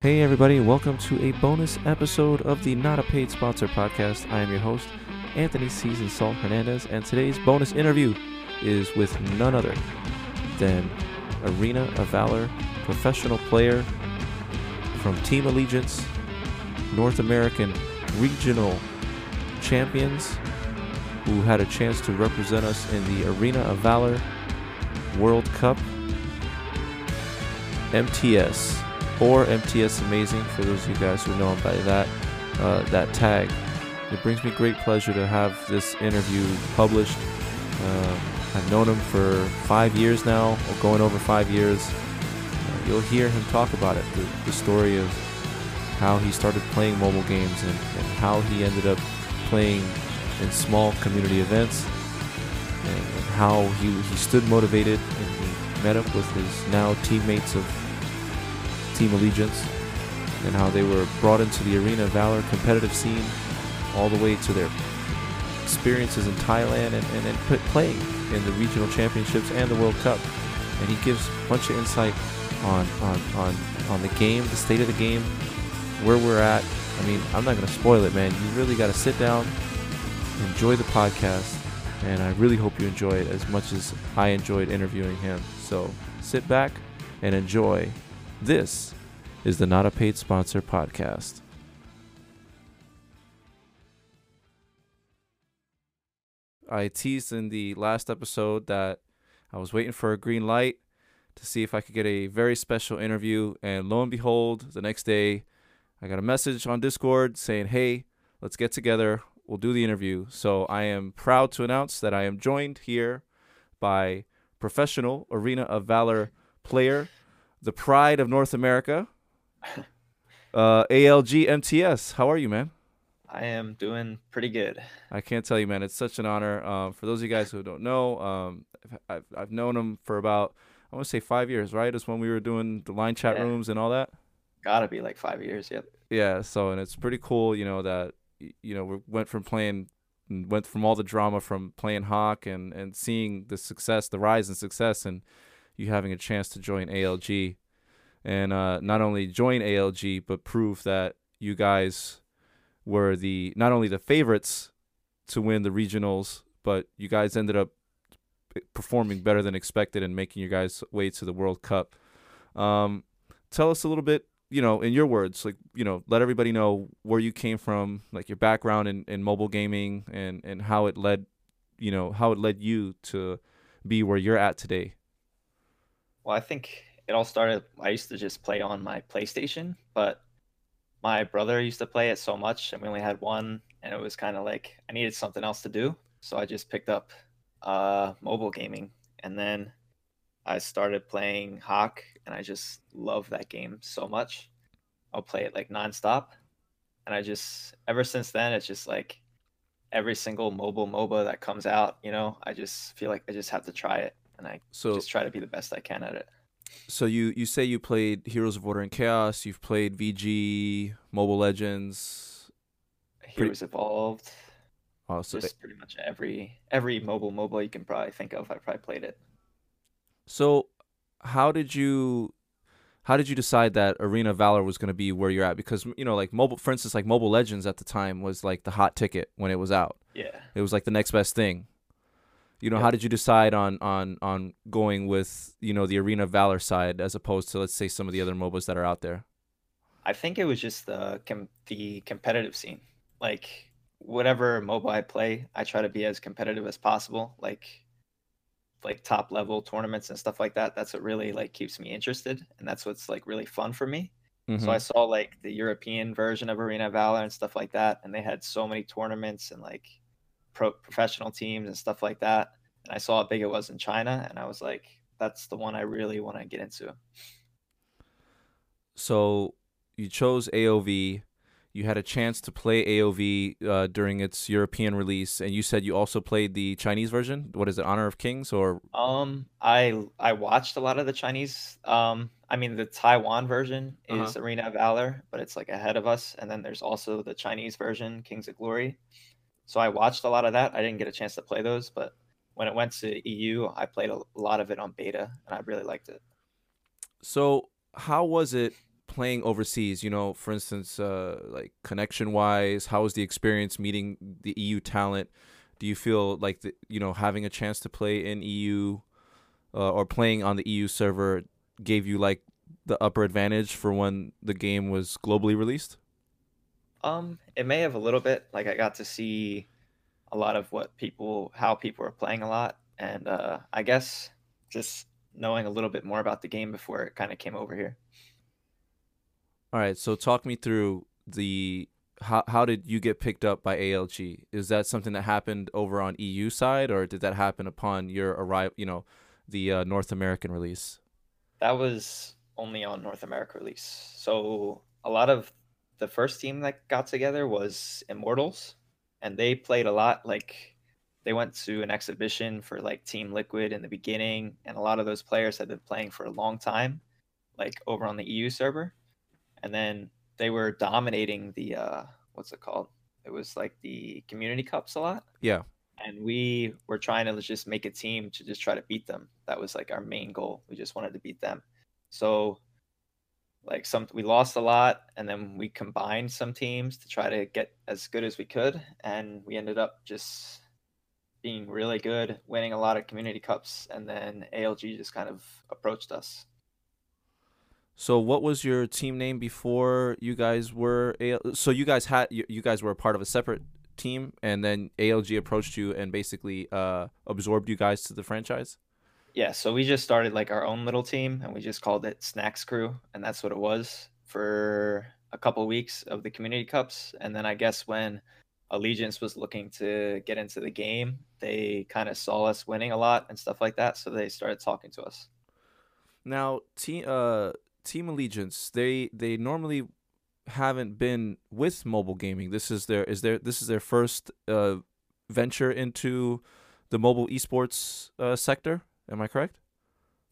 Hey, everybody, welcome to a bonus episode of the Not a Paid Sponsor podcast. I am your host, Anthony Season Salt Hernandez, and today's bonus interview is with none other than Arena of Valor professional player from Team Allegiance, North American regional champions who had a chance to represent us in the Arena of Valor World Cup MTS or MTS Amazing for those of you guys who know him by that uh, that tag. It brings me great pleasure to have this interview published. Uh, I've known him for five years now, or going over five years. Uh, you'll hear him talk about it, the, the, story of how he started playing mobile games and, and how he ended up playing in small community events and, and how he, he stood motivated and he met up with his now teammates of Team Allegiance and how they were brought into the Arena Valor competitive scene all the way to their experiences in Thailand and, and, and playing in the regional championships and the World Cup. And he gives a bunch of insight on, on, on, on the game, the state of the game, where we're at. I mean, I'm not going to spoil it, man. You really got to sit down, enjoy the podcast, and I really hope you enjoy it as much as I enjoyed interviewing him. So sit back and enjoy this is the Not a Paid Sponsor podcast. I teased in the last episode that I was waiting for a green light to see if I could get a very special interview. And lo and behold, the next day, I got a message on Discord saying, Hey, let's get together. We'll do the interview. So I am proud to announce that I am joined here by professional Arena of Valor player the pride of North America, uh, ALG MTS. How are you, man? I am doing pretty good. I can't tell you, man. It's such an honor. Um, for those of you guys who don't know, um, I've, I've known him for about, I want to say five years, right? It's when we were doing the line chat yeah. rooms and all that. Gotta be like five years, yep. Yeah, so, and it's pretty cool, you know, that, you know, we went from playing, went from all the drama from playing Hawk and, and seeing the success, the rise in success, and, you having a chance to join ALG and uh, not only join ALG but prove that you guys were the not only the favorites to win the regionals, but you guys ended up performing better than expected and making your guys' way to the World Cup. Um, tell us a little bit, you know, in your words, like you know, let everybody know where you came from, like your background in, in mobile gaming, and and how it led, you know, how it led you to be where you're at today. Well, I think it all started. I used to just play on my PlayStation, but my brother used to play it so much, and we only had one, and it was kind of like I needed something else to do, so I just picked up uh, mobile gaming, and then I started playing Hawk, and I just love that game so much. I'll play it like nonstop, and I just ever since then it's just like every single mobile MOBA that comes out, you know, I just feel like I just have to try it and I so, just try to be the best I can at it. So you you say you played Heroes of Order and Chaos, you've played VG, Mobile Legends, Heroes pretty... Evolved. Oh, so just they... pretty much every every mobile MOBA you can probably think of, I probably played it. So, how did you how did you decide that Arena Valor was going to be where you're at? Because you know, like mobile, for instance, like Mobile Legends at the time was like the hot ticket when it was out. Yeah, it was like the next best thing you know yeah. how did you decide on on on going with you know the arena valor side as opposed to let's say some of the other mobas that are out there i think it was just the com- the competitive scene like whatever mobile i play i try to be as competitive as possible like like top level tournaments and stuff like that that's what really like keeps me interested and that's what's like really fun for me mm-hmm. so i saw like the european version of arena valor and stuff like that and they had so many tournaments and like pro professional teams and stuff like that. And I saw how big it was in China, and I was like, that's the one I really want to get into. So you chose AOV. You had a chance to play AOV uh, during its European release, and you said you also played the Chinese version. What is it, Honor of Kings, or? Um, I I watched a lot of the Chinese. Um, I mean the Taiwan version is uh-huh. Arena of Valor, but it's like ahead of us, and then there's also the Chinese version, Kings of Glory. So I watched a lot of that. I didn't get a chance to play those, but when it went to EU, I played a lot of it on beta, and I really liked it. So how was it playing overseas? You know, for instance, uh, like connection wise, how was the experience meeting the EU talent? Do you feel like the, you know having a chance to play in EU uh, or playing on the EU server gave you like the upper advantage for when the game was globally released? Um, it may have a little bit. Like I got to see a lot of what people, how people are playing a lot, and uh, I guess just knowing a little bit more about the game before it kind of came over here. All right, so talk me through the how how did you get picked up by ALG? Is that something that happened over on EU side, or did that happen upon your arrival? You know, the uh, North American release. That was only on North America release. So a lot of the first team that got together was Immortals, and they played a lot. Like they went to an exhibition for like Team Liquid in the beginning, and a lot of those players had been playing for a long time, like over on the EU server, and then they were dominating the uh, what's it called? It was like the community cups a lot. Yeah. And we were trying to just make a team to just try to beat them. That was like our main goal. We just wanted to beat them. So like some we lost a lot and then we combined some teams to try to get as good as we could and we ended up just being really good winning a lot of community cups and then alg just kind of approached us. So what was your team name before you guys were so you guys had you guys were a part of a separate team and then alg approached you and basically uh, absorbed you guys to the franchise yeah, so we just started like our own little team and we just called it Snacks Crew and that's what it was for a couple weeks of the community cups and then I guess when Allegiance was looking to get into the game, they kind of saw us winning a lot and stuff like that, so they started talking to us. Now, team uh Team Allegiance, they they normally haven't been with mobile gaming. This is their is their this is their first uh venture into the mobile esports uh, sector. Am I correct?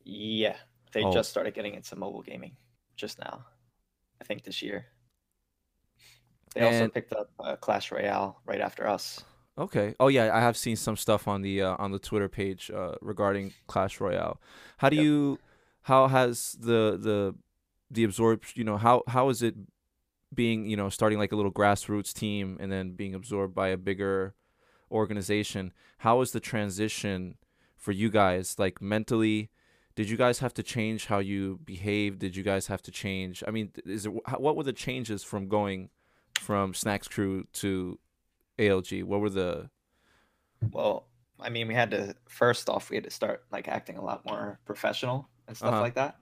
Yeah, they oh. just started getting into mobile gaming just now. I think this year. They and... also picked up uh, Clash Royale right after us. Okay. Oh yeah, I have seen some stuff on the uh, on the Twitter page uh, regarding Clash Royale. How do yep. you? How has the the the absorbed? You know how how is it being you know starting like a little grassroots team and then being absorbed by a bigger organization? How is the transition for you guys like mentally did you guys have to change how you behave did you guys have to change i mean is it what were the changes from going from snacks crew to alg what were the well i mean we had to first off we had to start like acting a lot more professional and stuff uh-huh. like that.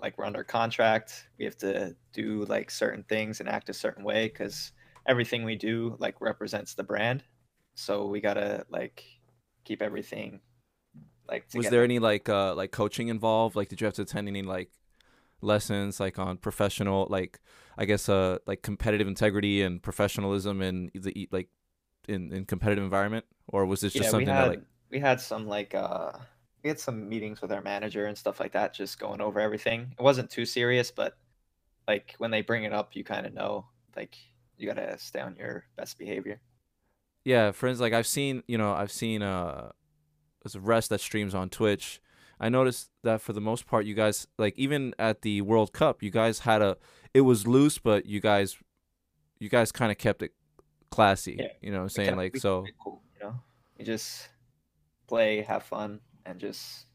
Like we're under contract we have to do like certain things and act a certain way because everything we do like represents the brand. So we gotta like keep everything like was there any like uh like coaching involved? Like did you have to attend any like lessons like on professional like i guess uh like competitive integrity and professionalism in the like in in competitive environment? Or was this just yeah, something had, that like we had some like uh we had some meetings with our manager and stuff like that just going over everything. It wasn't too serious but like when they bring it up you kind of know like you gotta stay on your best behavior. Yeah friends like i've seen you know i've seen uh a rest that streams on Twitch. I noticed that for the most part, you guys like even at the World Cup, you guys had a it was loose, but you guys you guys kind of kept it classy. Yeah. You know, what I'm saying like so. Cool, you know, you just play, have fun, and just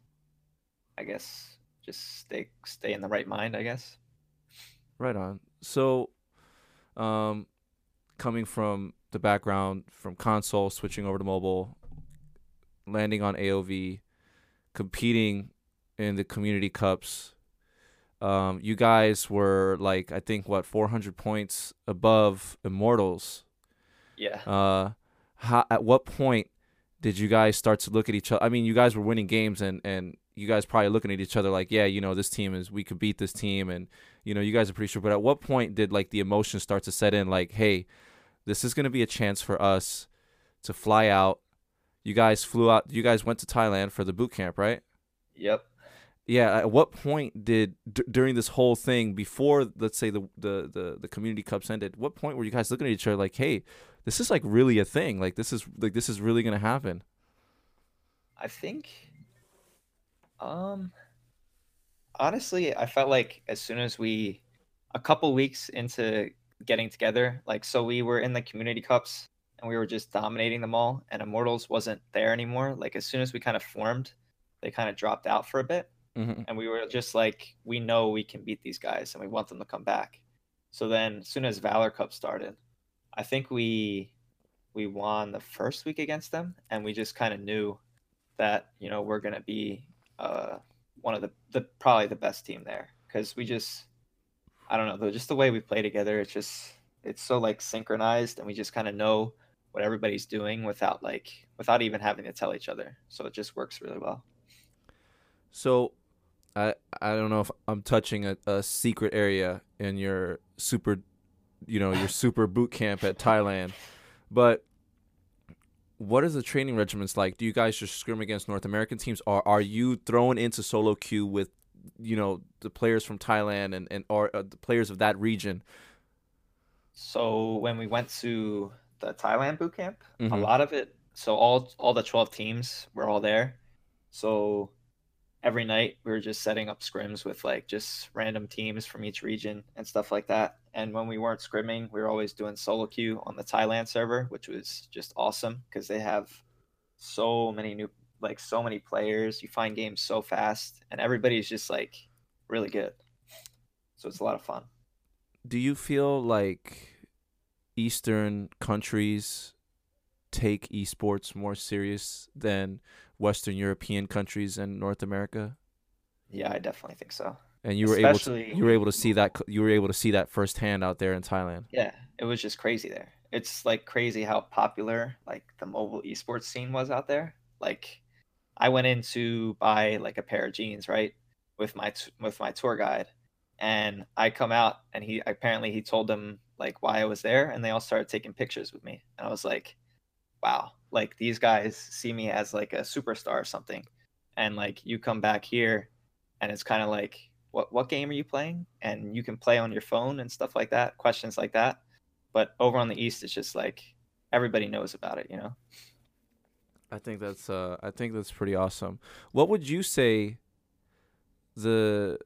I guess just stay stay in the right mind. I guess. Right on. So, um, coming from the background from console, switching over to mobile, landing on AOV, competing in the community cups. Um, you guys were like I think what 400 points above Immortals. Yeah. Uh, how at what point did you guys start to look at each other? I mean, you guys were winning games and and you guys probably looking at each other like, yeah, you know, this team is we could beat this team and you know, you guys are pretty sure. But at what point did like the emotion start to set in? Like, hey, this is gonna be a chance for us to fly out you guys flew out. You guys went to Thailand for the boot camp, right? Yep. Yeah. At what point did d- during this whole thing, before let's say the, the the the community cups ended, what point were you guys looking at each other like, hey, this is like really a thing? Like this is like this is really gonna happen? I think, um, honestly, I felt like as soon as we a couple weeks into getting together, like so we were in the community cups and we were just dominating them all and Immortals wasn't there anymore. Like as soon as we kind of formed, they kind of dropped out for a bit. Mm-hmm. And we were just like, we know we can beat these guys and we want them to come back. So then as soon as Valor Cup started, I think we we won the first week against them and we just kind of knew that, you know, we're gonna be uh one of the, the probably the best team there. Cause we just I don't know, though, just the way we play together, it's just it's so like synchronized and we just kind of know what everybody's doing without like without even having to tell each other. So it just works really well. So, I I don't know if I'm touching a, a secret area in your super, you know, your super boot camp at Thailand, but what is the training regimens like? Do you guys just scrim against North American teams, or are you thrown into solo queue with, you know, the players from Thailand and and or uh, the players of that region? So when we went to the Thailand boot camp, a Mhm. lot of it. So all all the twelve teams were all there. So every night we were just setting up scrims with like just random teams from each region and stuff like that. And when we weren't scrimming, we were always doing solo queue on the Thailand server, which was just awesome because they have so many new like so many players. You find games so fast and everybody's just like really good. So it's a lot of fun. Do you feel like Eastern countries take esports more serious than Western European countries and North America? Yeah, I definitely think so. And you were able to you were able to see that you were able to see that firsthand out there in Thailand. Yeah, it was just crazy there. It's like crazy how popular like the mobile esports scene was out there. Like I went in to buy like a pair of jeans, right? With my with my tour guide. And I come out and he apparently he told them like why I was there and they all started taking pictures with me. And I was like, wow, like these guys see me as like a superstar or something. And like you come back here and it's kind of like what what game are you playing? And you can play on your phone and stuff like that, questions like that. But over on the east, it's just like everybody knows about it, you know. I think that's uh I think that's pretty awesome. What would you say the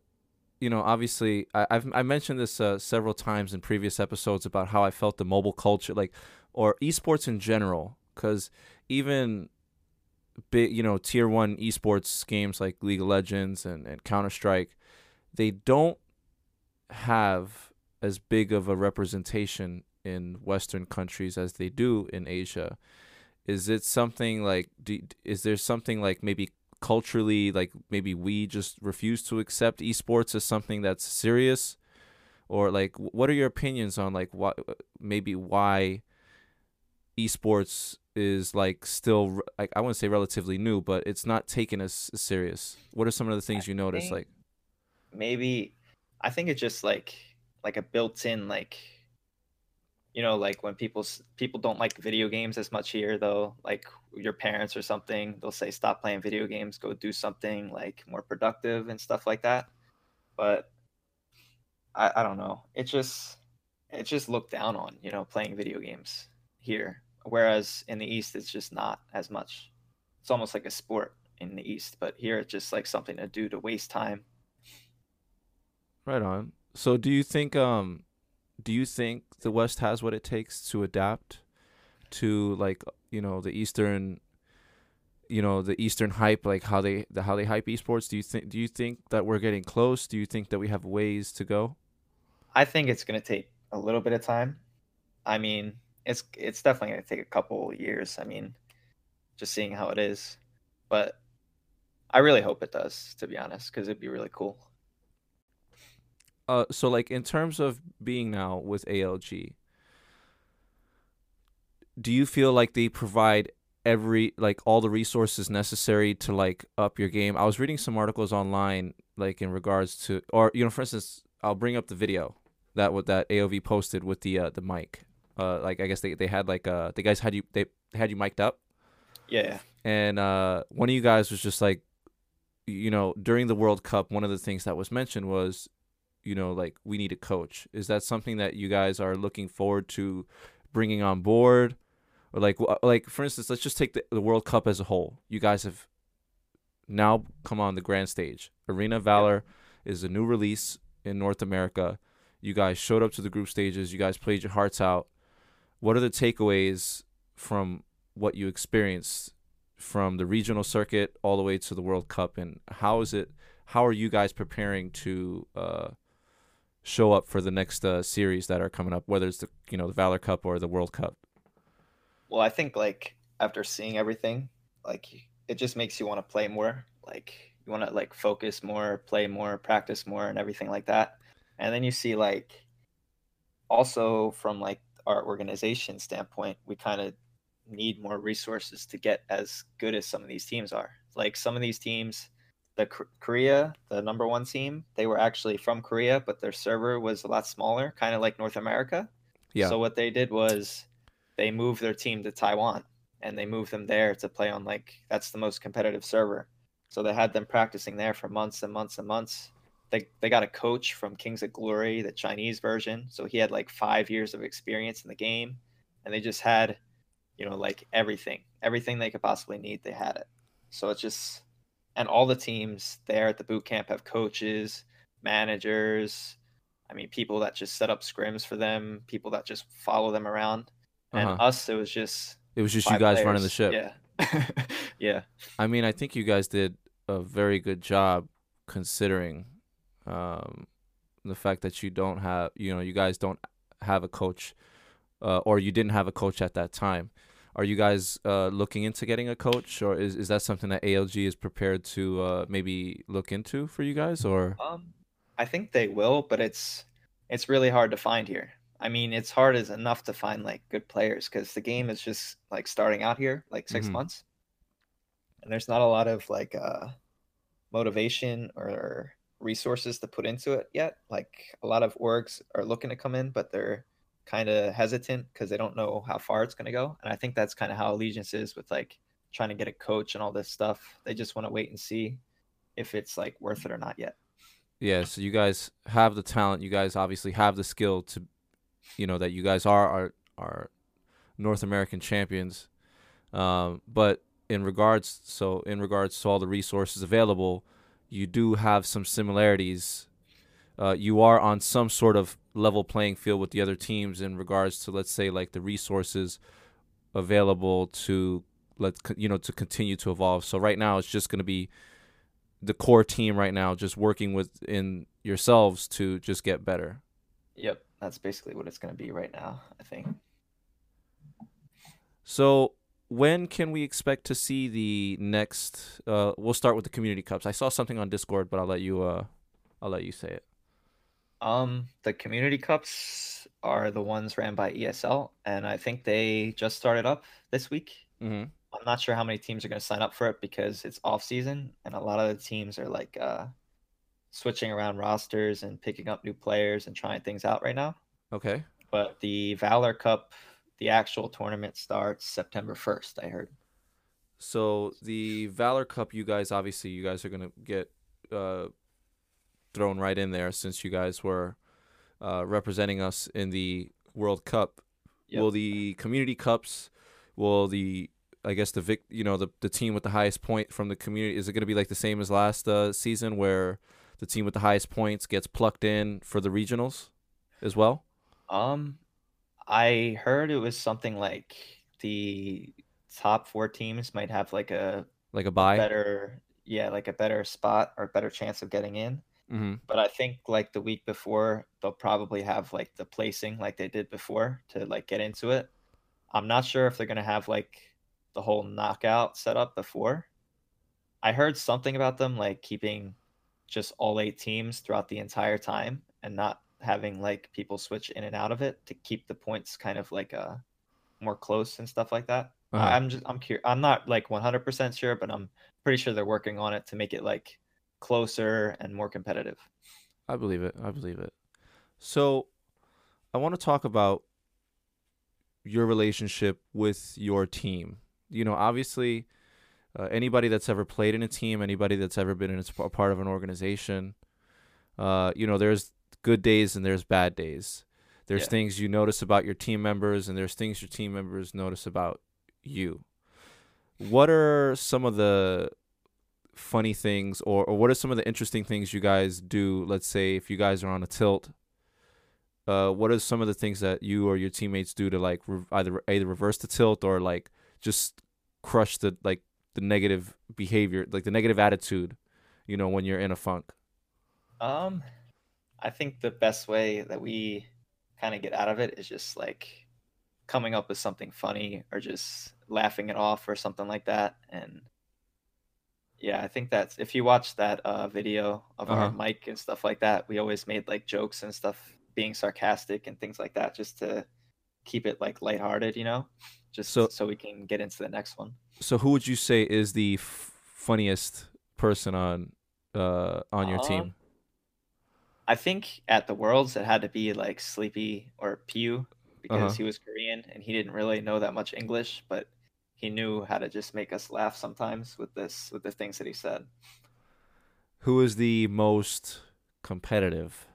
you know, obviously I, I've I mentioned this uh, several times in previous episodes about how I felt the mobile culture like or esports in general cuz even big you know tier 1 esports games like League of Legends and, and Counter-Strike they don't have as big of a representation in western countries as they do in Asia. Is it something like do, is there something like maybe culturally like maybe we just refuse to accept esports as something that's serious? Or like what are your opinions on like what maybe why esports is like still like I wouldn't say relatively new but it's not taken as serious? What are some of the things you notice like? Maybe I think it's just like like a built-in like you know like when people people don't like video games as much here though like your parents or something they'll say stop playing video games go do something like more productive and stuff like that. But i, I don't know. It just it just looked down on you know playing video games here whereas in the east it's just not as much. It's almost like a sport in the east but here it's just like something to do to waste time. Right on. So do you think um do you think the west has what it takes to adapt to like you know the eastern you know the eastern hype like how they the how they hype esports do you think do you think that we're getting close do you think that we have ways to go I think it's to take a little bit of time. I mean, it's it's definitely to take a couple years. I mean, just seeing how it is, but I really hope it does. To be honest, because it'd be really cool. Uh so like in terms of being now with ALG do you feel like they provide every like all the resources necessary to like up your game? I was reading some articles online like in regards to or you know for instance i'll bring up the video that what that aov posted with the uh the mic. Uh like i guess they, they had like uh the guys had you they had you mic'd up. Yeah, yeah. and uh, one of you guys was just like, you know, during the World Cup, one of the things that was mentioned was, you know, like we need a coach. Is that something that you guys are looking forward to bringing on board, or like, like for instance, let's just take the, the World Cup as a whole. You guys have now come on the grand stage. Arena Valor is a new release in North America. You guys showed up to the group stages. You guys played your hearts out. What are the takeaways from what you experienced from the regional circuit all the way to the World Cup, and how is it? How are you guys preparing to uh, show up for the next uh, series that are coming up, whether it's the you know the Valor Cup or the World Cup? Well, I think like after seeing everything, like it just makes you want to play more. Like you want to like focus more, play more, practice more, and everything like that. And then you see like also from like our organization standpoint, we kind of need more resources to get as good as some of these teams are. Like some of these teams, the Korea, the number one team, they were actually from Korea, but their server was a lot smaller, kind of like North America. Yeah. So what they did was they moved their team to Taiwan and they moved them there to play on like that's the most competitive server. So they had them practicing there for months and months and months. They they got a coach from Kings of Glory, the Chinese version. So he had like five years of experience in the game, and they just had you know, like everything, everything they could possibly need, they had it. So it's just, and all the teams there at the boot camp have coaches, managers. I mean, people that just set up scrims for them, people that just follow them around. And uh-huh. us, it was just, it was just you guys players. running the ship. Yeah. yeah. I mean, I think you guys did a very good job considering um, the fact that you don't have, you know, you guys don't have a coach uh, or you didn't have a coach at that time. Are you guys uh, looking into getting a coach, or is, is that something that ALG is prepared to uh, maybe look into for you guys? Or um, I think they will, but it's it's really hard to find here. I mean, it's hard as enough to find like good players because the game is just like starting out here, like 6 mm-hmm. months, and there's not a lot of like uh, motivation or resources to put into it yet. Like a lot of orgs are looking to come in, but they're kind of hesitant because they don't know how far it's going to go. And I think that's kind of how Allegiance is with like trying to get a coach and all this stuff. They just want to wait and see if it's like worth it or not yet. Yeah, so you guys have the talent. You guys obviously have the skill to, you know, that you guys are are, are North American champions. Um, but in regards, so in regards to all the resources available, you do have some similarities uh, you are on some sort of level playing field with the other teams in regards to let's say like the resources available to let you know to continue to evolve. So right now it's just going to be the core team right now just working within yourselves to just get better. Yep, that's basically what it's going to be right now, I think. So when can we expect to see the next uh, we'll start with the community cups. I saw something on Discord, but I'll let you uh I'll let you say it. Um, the community cups are the ones ran by ESL, and I think they just started up this week. Mm-hmm. I'm not sure how many teams are going to sign up for it because it's off season, and a lot of the teams are like uh, switching around rosters and picking up new players and trying things out right now. Okay. But the Valor Cup, the actual tournament starts September 1st. I heard. So the Valor Cup, you guys obviously you guys are gonna get uh, thrown right in there since you guys were uh, representing us in the World Cup. Yep. Will the community cups? Will the I guess the vic, you know, the the team with the highest point from the community is it going to be like the same as last uh, season where the team with the highest points gets plucked in for the regionals as well? Um, I heard it was something like the top four teams might have like a like a buy better yeah like a better spot or better chance of getting in Mm-hmm. But I think like the week before, they'll probably have like the placing like they did before to like get into it. I'm not sure if they're gonna have like the whole knockout set up before. I heard something about them like keeping just all eight teams throughout the entire time and not having like people switch in and out of it to keep the points kind of like uh more close and stuff like that. Uh-huh. I'm just I'm curious. I'm not like 100% sure, but I'm pretty sure they're working on it to make it like closer and more competitive. I believe it. I believe it. So, I want to talk about your relationship with your team. You know, obviously, uh, anybody that's ever played in a team, anybody that's ever been in a part of an organization, uh, you know, there's good days and there's bad days. There's yeah. things you notice about your team members, and there's things your team members notice about you. What are some of the funny things or, or what are some of the interesting things you guys do let's say if you guys are on a tilt uh, what are some of the things that you or your teammates do to like re- either either reverse the tilt or like just crush the like the negative behavior, like the negative attitude, you know, when you're in a funk? Um, I think the best way that we kind of get out of it is just like coming up with something funny or just laughing it off or something like that. And yeah, I think that's if you watch that uh, video of our Uh-huh. mic and stuff like that, we always made like jokes and stuff, being sarcastic and things like that, just to keep it like lighthearted, you know, just So- so, we can get into the next one. So who would you say is the f- funniest person on uh on your team? Um, I think at the Worlds it had to be like Sleepy or Pew because Uh-huh. he was Korean and he didn't really know that much English, but he knew how to just make us laugh sometimes with this with the things that he said. Who is the most competitive?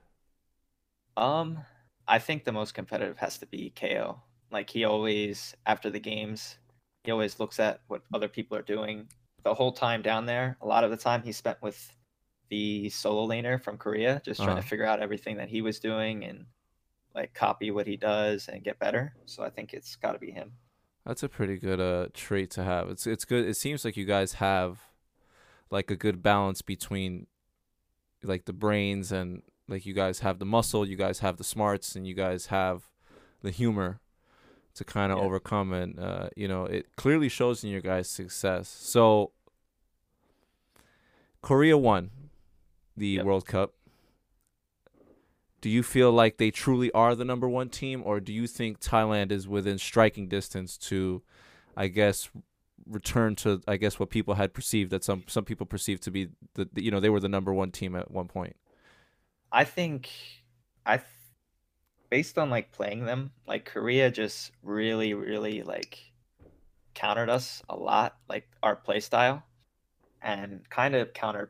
Um, I think the most competitive has to be KO. Like he always after the games, he always looks at what other people are doing. The whole time down there, a lot of the time he spent with the solo laner from Korea, just trying Uh-huh. to figure out everything that he was doing and like copy what he does and get better. So I think it's got to be him. That's a pretty good uh trait to have. It's it's good. It seems like you guys have like a good balance between like the brains and like you guys have the muscle, you guys have the smarts, and you guys have the humor to kind of Yeah. overcome. And uh, you know, it clearly shows in your guys' success. So Korea won the Yep. World Cup. Do you feel like they truly are the number one team, or do you think Thailand is within striking distance to, I guess, return to I guess what people had perceived that some some people perceived to be the, the you know they were the number one team at one point. I think I based on like playing them, like Korea just really really like countered us a lot, like our play style and kind of countered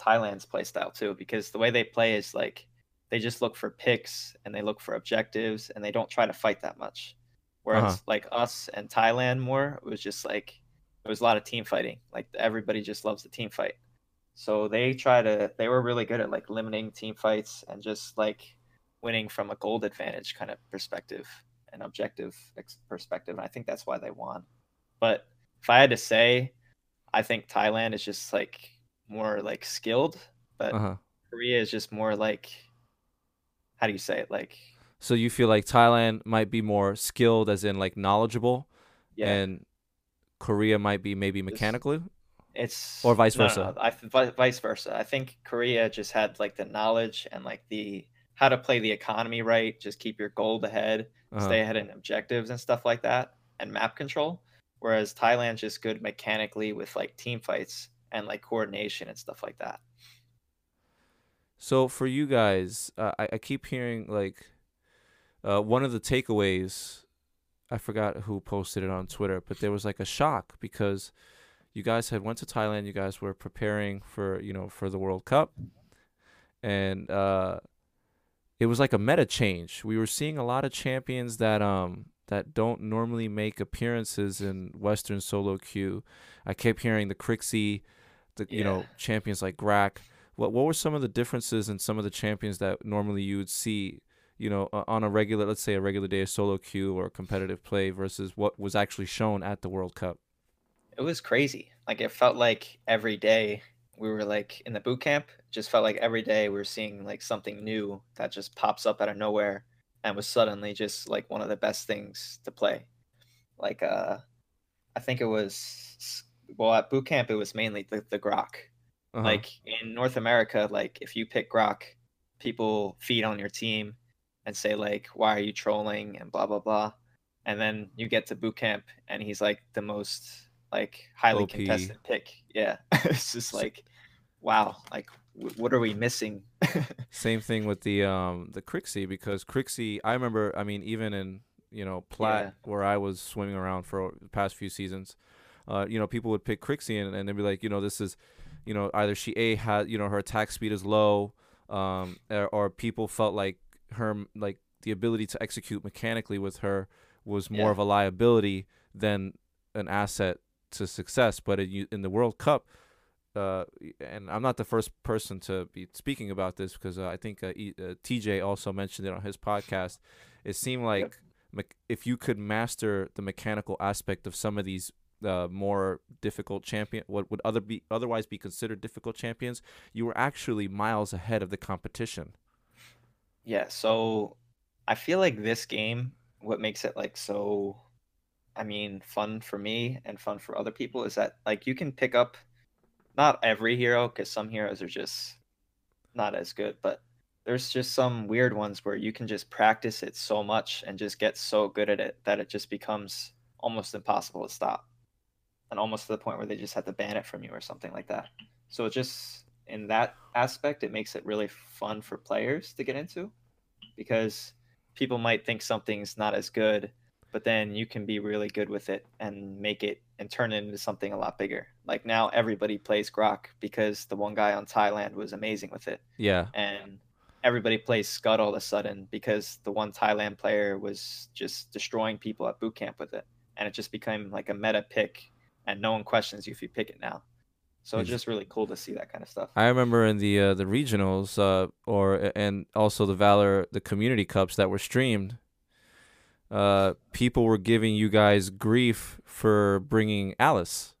Thailand's play style too because the way they play is like they just look for picks and they look for objectives and they don't try to fight that much. Whereas Uh-huh. like us and Thailand more, it was just like it was a lot of team fighting. Like everybody just loves the team fight. So they try to they were really good at like limiting team fights and just like winning from a gold advantage kind of perspective and objective ex- perspective. And I think that's why they won. But if I had to say, I think Thailand is just like more like skilled, but Uh huh. Korea is just more like how do you say it? Like So you feel like Thailand might be more skilled, as in like knowledgeable, yeah, and Korea might be maybe mechanically. it's or vice no, versa. no, I vice versa. I think Korea just had like the knowledge and like the how to play the economy right, just keep your gold ahead, Uh-huh. stay ahead in objectives and stuff like that, and map control. Whereas Thailand's just good mechanically with like team fights and like coordination and stuff like that. So for you guys, uh, I I keep hearing like, uh, one of the takeaways, I forgot who posted it on Twitter, but there was like a shock because you guys had went to Thailand. You guys were preparing for you know for the World Cup, and uh, it was like a meta change. We were seeing a lot of champions that um that don't normally make appearances in Western solo queue. I kept hearing the Krixi, the you know champions like Grakk. What what were some of the differences in some of the champions that normally you would see, you know, uh, on a regular, let's say a regular day of solo queue or competitive play versus what was actually shown at the World Cup? It was crazy. Like it felt like every day we were like in the boot camp. Just felt like every day we were seeing like something new that just pops up out of nowhere and was suddenly just like one of the best things to play. Like uh I think it was well at boot camp it was mainly the, the Grakk. Uh-huh. Like in North America, like if you pick Grakk, people feed on your team and say like why are you trolling and blah blah blah. And then you get to boot camp and he's like the most like highly OP. contested pick. Yeah. it's just like wow, like w- what are we missing? Same thing with the um the Krixi because Krixi, I remember. I mean, even in you know Platt Yeah. where I was swimming around for the past few seasons, uh, you know, people would pick Krixi and, and they'd be like, you know, this is, you know, either she a had you know her attack speed is low, um, or, or people felt like her like the ability to execute mechanically with her was more Yeah. of a liability than an asset to success. But in, in the World Cup, uh, and I'm not the first person to be speaking about this because uh, I think uh, e- uh, TJ also mentioned it on his podcast. It seemed like Yep. me- if you could master the mechanical aspect of some of these uh, more difficult champion, what would other be otherwise be considered difficult champions, you were actually miles ahead of the competition. Yeah, so I feel like this game, what makes it like so, I mean, fun for me and fun for other people is that like you can pick up not every hero because some heroes are just not as good, but there's just some weird ones where you can just practice it so much and just get so good at it that it just becomes almost impossible to stop. And almost to the point where they just had to ban it from you or something like that. So it just in that aspect, it makes it really fun for players to get into because people might think something's not as good, but then you can be really good with it and make it and turn it into something a lot bigger. Like now, everybody plays Grakk because the one guy on Thailand was amazing with it, Yeah, and everybody plays Skud all of a sudden because the one Thailand player was just destroying people at boot camp with it, and it just became like a meta pick, and no one questions you if you pick it now. So it's just really cool to see that kind of stuff. I remember in the uh, the regionals, uh, or and also the Valor the community cups that were streamed. Uh, people were giving you guys grief for bringing Alice.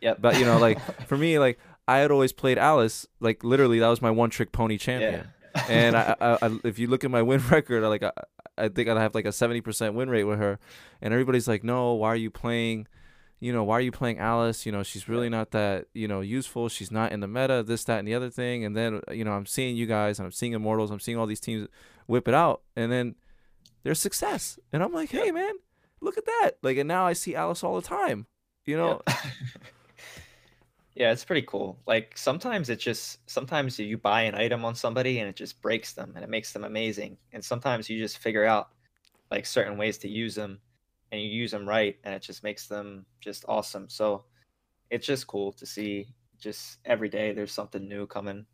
Yep. But you know, like for me, like I had always played Alice. Like literally, that was my one trick pony champion. yeah. and I, I, I, if you look at my win record, I like I, I think I have like a seventy percent win rate with her, and everybody's like, "No, why are you playing? You know, why are you playing Alice? You know, she's really not that you know useful. She's not in the meta. This, that, and the other thing." And then you know, I'm seeing you guys, and I'm seeing Immortals, I'm seeing all these teams whip it out, and then there's success, and I'm like, "Hey, man, look at that!" Like, and now I see Alice all the time. You know, Yep. yeah, it's pretty cool. Like sometimes it just sometimes you buy an item on somebody and it just breaks them and it makes them amazing. And sometimes you just figure out like certain ways to use them and you use them right and it just makes them just awesome. So it's just cool to see just every day there's something new coming.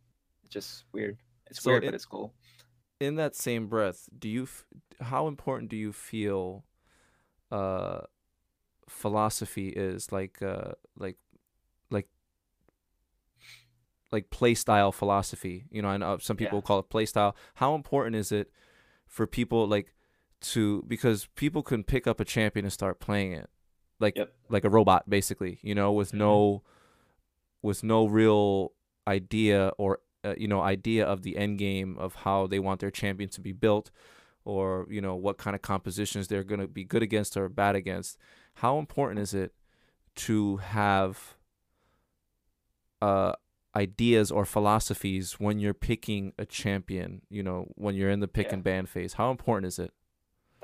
It's just weird. It's So weird, it- but it's cool. in that same breath, do you how important do you feel uh philosophy is like uh like like like play style philosophy? You know, I know some people Yeah. call it play style. How important is it for people like to because people can pick up a champion and start playing it like Yep. like a robot basically, you know, with Mhm. no with no real idea or uh, you know idea of the end game of how they want their champion to be built or you know what kind of compositions they're going to be good against or bad against how important is it to have uh ideas or philosophies when you're picking a champion you know when you're in the pick Yeah. and ban phase how important is it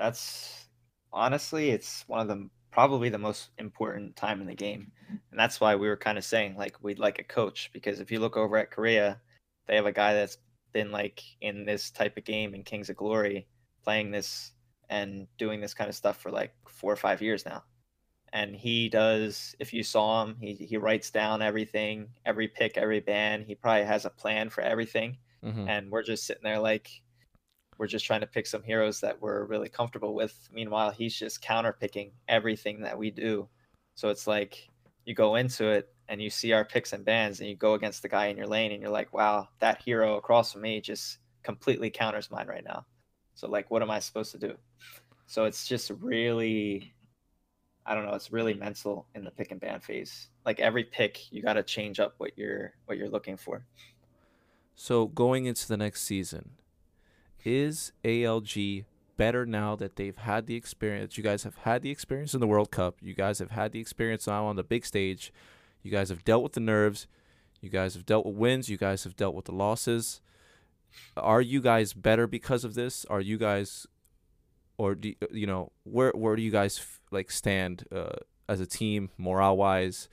That's honestly, it's one of the probably the most important time in the game. And that's why we were kind of saying like we'd like a coach because if you look over at Korea, they have a guy that's been like in this type of game in Kings of Glory, playing this and doing this kind of stuff for like four or five years now. And he does, if you saw him, he, he writes down everything, every pick, every ban. He probably has a plan for everything mm-hmm. and we're just sitting there like we're just trying to pick some heroes that we're really comfortable with. Meanwhile, he's just counter picking everything that we do. So it's like you go into it and you see our picks and bans and you go against the guy in your lane and you're like, wow, that hero across from me just completely counters mine right now. So like what am I supposed to do? So it's just really I don't know, it's really mental in the pick and ban phase. Like every pick you gotta change up what you're what you're looking for. So going into the next season, is ALG better now that they've had the experience? You guys have had the experience in the World Cup. You guys have had the experience now on the big stage. You guys have dealt with the nerves. You guys have dealt with wins. You guys have dealt with the losses. Are you guys better because of this? Are you guys, or do you, know where where do you guys like stand uh, as a team morale wise?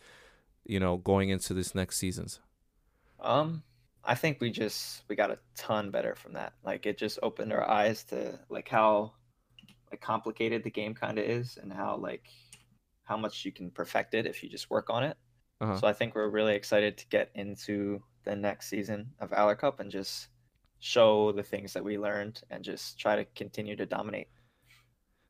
You know, going into this next seasons. Um, I think we just we got a ton better from that. Like it just opened our eyes to like how like complicated the game kind of is and how like how much you can perfect it if you just work on it. Uh-huh. So I think we're really excited to get into the next season of Valor Cup and just show the things that we learned and just try to continue to dominate.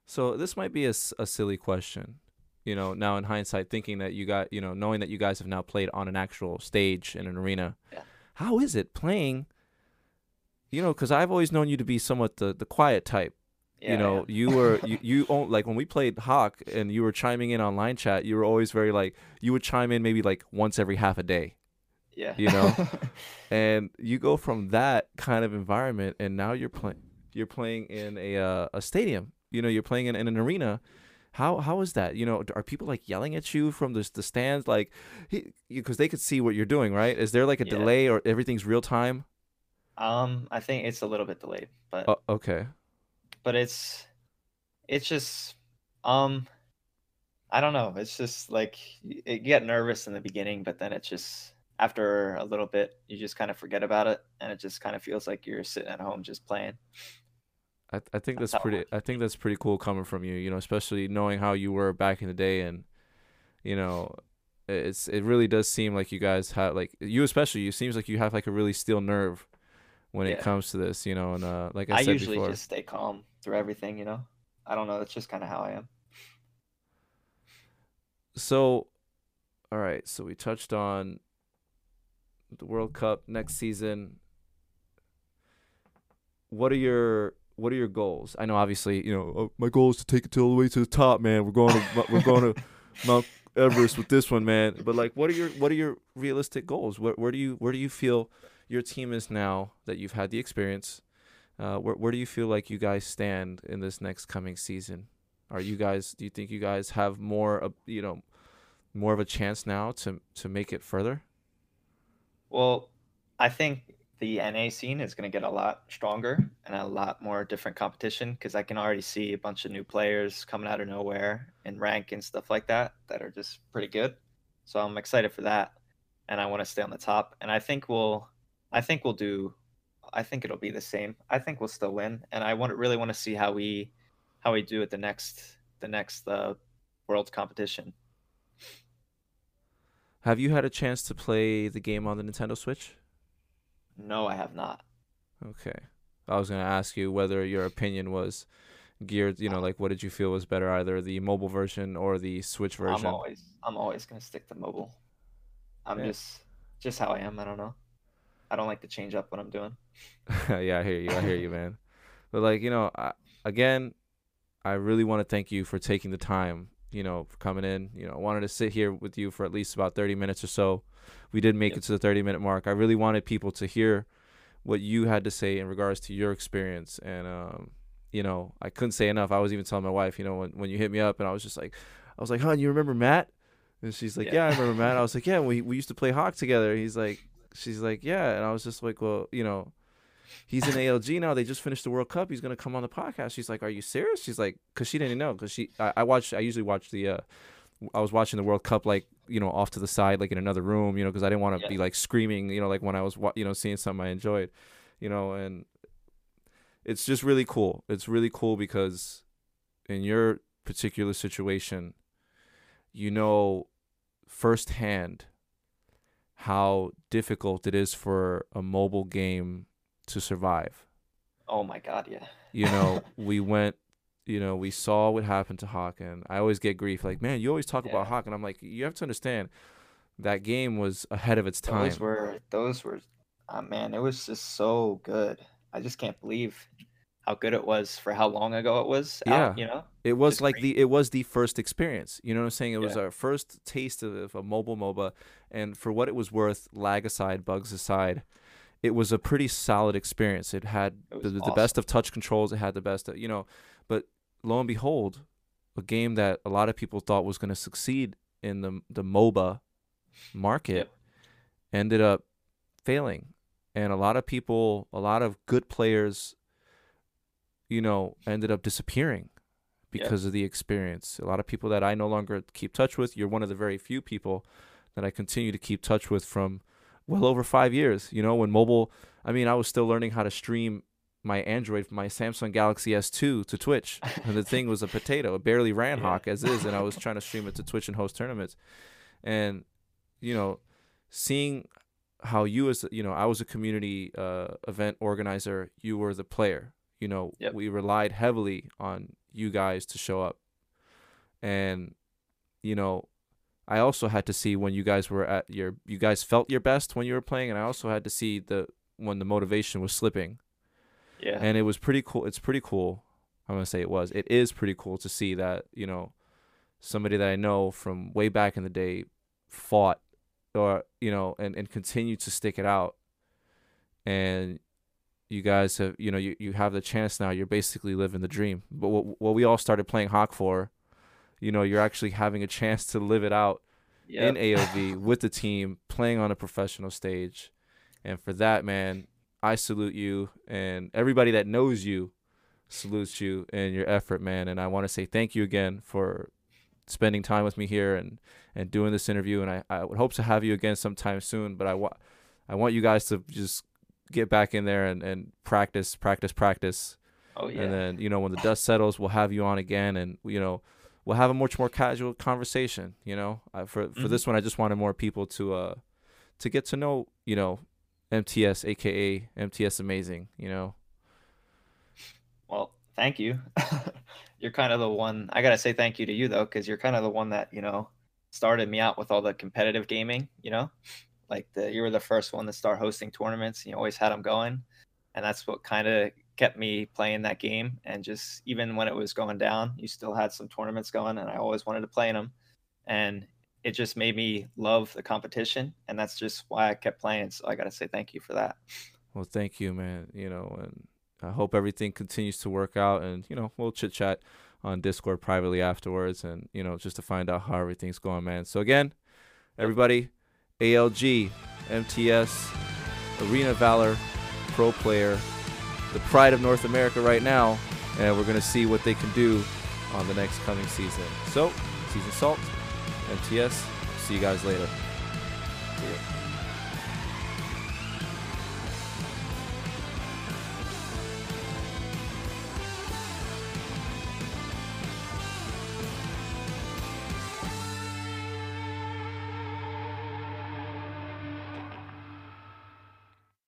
So this might be a, a silly question, you know, now in hindsight, thinking that you got, you know, knowing that you guys have now played on an actual stage in an arena. Yeah. How is it playing? You know, because I've always known you to be somewhat the, the quiet type. Yeah, you know, you were you you own, like when we played Hawk and you were chiming in on line chat, you were always very like you would chime in maybe like once every half a day. yeah, you know? and you go from that kind of environment and now you're playing you're playing in a uh, a stadium you know you're playing in, in an arena how how is that? You know are people like yelling at you from the, the stands? Like because they could see what you're doing right? Is there like a Yeah. delay or everything's real time? Um, I think it's a little bit delayed, but uh, okay. but it's it's just um i don't know. It's just like you get nervous in the beginning but then it's just after a little bit you just kind of forget about it and it just kind of feels like you're sitting at home just playing I, I think That's that's how it pretty I think that's pretty cool coming from you you know especially knowing how you were back in the day and you know it's it really does seem like you guys have like you especially you seems like you have like a really steel nerve when it comes to this you know and uh like I, i, usually before just stay calm through everything you know i don't know that's just kind of how i am So, all right. So we touched on the World Cup next season. What are your What are your goals? I know, obviously, you know, uh, my goal is to take it all the way to the top, man. We're going to we're going to Mount Everest with this one, man. But like, what are your What are your realistic goals? Where Where do you Where do you feel your team is now that you've had the experience? Uh, where Where do you feel like you guys stand in this next coming season? Are you guys? Do you think you guys have more, uh, you know, more of a chance now to to make it further? well i think the na scene is going to get a lot stronger and a lot more different competition because i can already see a bunch of new players coming out of nowhere in rank and stuff like that that are just pretty good. So i'm excited for that and i want to stay on the top and i think we'll i think we'll do i think it'll be the same. I think we'll still win and i want really want to see how we how we do at the next the next uh, world competition. Have you had a chance to play the game on the Nintendo Switch? No i have not Okay. I was gonna ask you whether your opinion was geared. You know, like what did you feel was better, either the mobile version or the Switch version? i'm always i'm always going to stick to mobile i'm Yeah. just just how i am i don't know i don't like to change up what i'm doing yeah, I hear you. I hear you, man. But like, you know, I, again, I really want to thank you for taking the time. You know, for coming in. You know, I wanted to sit here with you for at least about thirty minutes or so. We did make Yep. it to the thirty minute mark. I really wanted people to hear what you had to say in regards to your experience, and um, you know, I couldn't say enough. I was even telling my wife, you know, when when you hit me up, and I was just like, I was like, "Hon, you remember Matt?" And she's like, Yeah. "Yeah, I remember Matt." I was like, "Yeah, we we used to play Hawk together." He's like, she's like, "Yeah," and I was just like, "Well, you know." He's in ALG now. They just finished the World Cup. He's gonna come on the podcast. She's like, "Are you serious?" She's like, "Cause she didn't know. Cause she, I, I watch. I usually watch the. uh I was watching the World Cup like you know off to the side, like in another room, you know, because I didn't want to Yeah. be like screaming, you know, like when I was you know seeing something I enjoyed, you know, and it's just really cool. It's really cool because in your particular situation, you know firsthand how difficult it is for a mobile game to survive. oh my god yeah You know, we went, you know, we saw what happened to Hawk, and I always get grief. Like, man, you always talk about Yeah. Hawk, and I'm like, you have to understand, that game was ahead of its time. those were those were uh, man it was just so good i just can't believe how good it was for how long ago it was out, Yeah. you know It was Just like great. the it was the first experience. You know what I'm saying? It was our first taste of, of a mobile MOBA, and for what it was worth, lag aside, bugs aside, it was a pretty solid experience. It had It the, was the best of touch controls. It had the best, of, you know. But lo and behold, a game that a lot of people thought was going to succeed in the the MOBA market Yep. ended up failing, and a lot of people, a lot of good players, you know, ended up disappearing because of the experience. A lot of people that I no longer keep touch with. You're one of the very few people that I continue to keep touch with from well over five years. You know, when mobile, I mean, I was still learning how to stream my Android, my Samsung Galaxy S2 to Twitch, and the thing was a potato. It barely ran Yeah. Hawk as is, and I was trying to stream it to Twitch and host tournaments, and you know, seeing how you as you know, I was a community uh, event organizer. You were the player. You know, Yep. we relied heavily on you guys to show up, and you know, I also had to see when you guys were at your you guys felt your best when you were playing, and I also had to see the when the motivation was slipping. Yeah. And it was pretty cool. It's pretty cool. I'm gonna say it was. It is pretty cool to see that you know somebody that I know from way back in the day fought or you know and and continued to stick it out and you guys have you know you, you have the chance now you're basically living the dream but what, what we all started playing hawk for you know you're actually having a chance to live it out Yep. in AOV with the team playing on a professional stage. And for that man I salute you and everybody that knows you salutes you and your effort man. And I want to say thank you again for spending time with me here and and doing this interview. And I, I would hope to have you again sometime soon but I want I want you guys to just get back in there and, and practice practice practice. Oh yeah. and then you know when the dust settles we'll have you on again. And you know we'll have a much more casual conversation you know I, for for Mhm. this one I just wanted more people to uh to get to know you know MTS aka MTS amazing you know Well, thank you. you're kind of the one. I gotta say thank you to you though, because you're kind of the one that you know started me out with all the competitive gaming. You know, like the you were the first one to start hosting tournaments. And you always had them going, and that's what kind of kept me playing that game. And just even when it was going down, you still had some tournaments going, and I always wanted to play in them. And it just made me love the competition, and that's just why I kept playing. So I gotta say thank you for that. Well, thank you, man. You know, and I hope everything continues to work out. And you know, we'll chit chat on Discord privately afterwards, and you know, just to find out how everything's going, man. So again, everybody, ALG, MTS, Arena Valor, pro player, the pride of North America right now, and we're gonna see what they can do on the next coming season. So, season salt, MTS. See you guys later.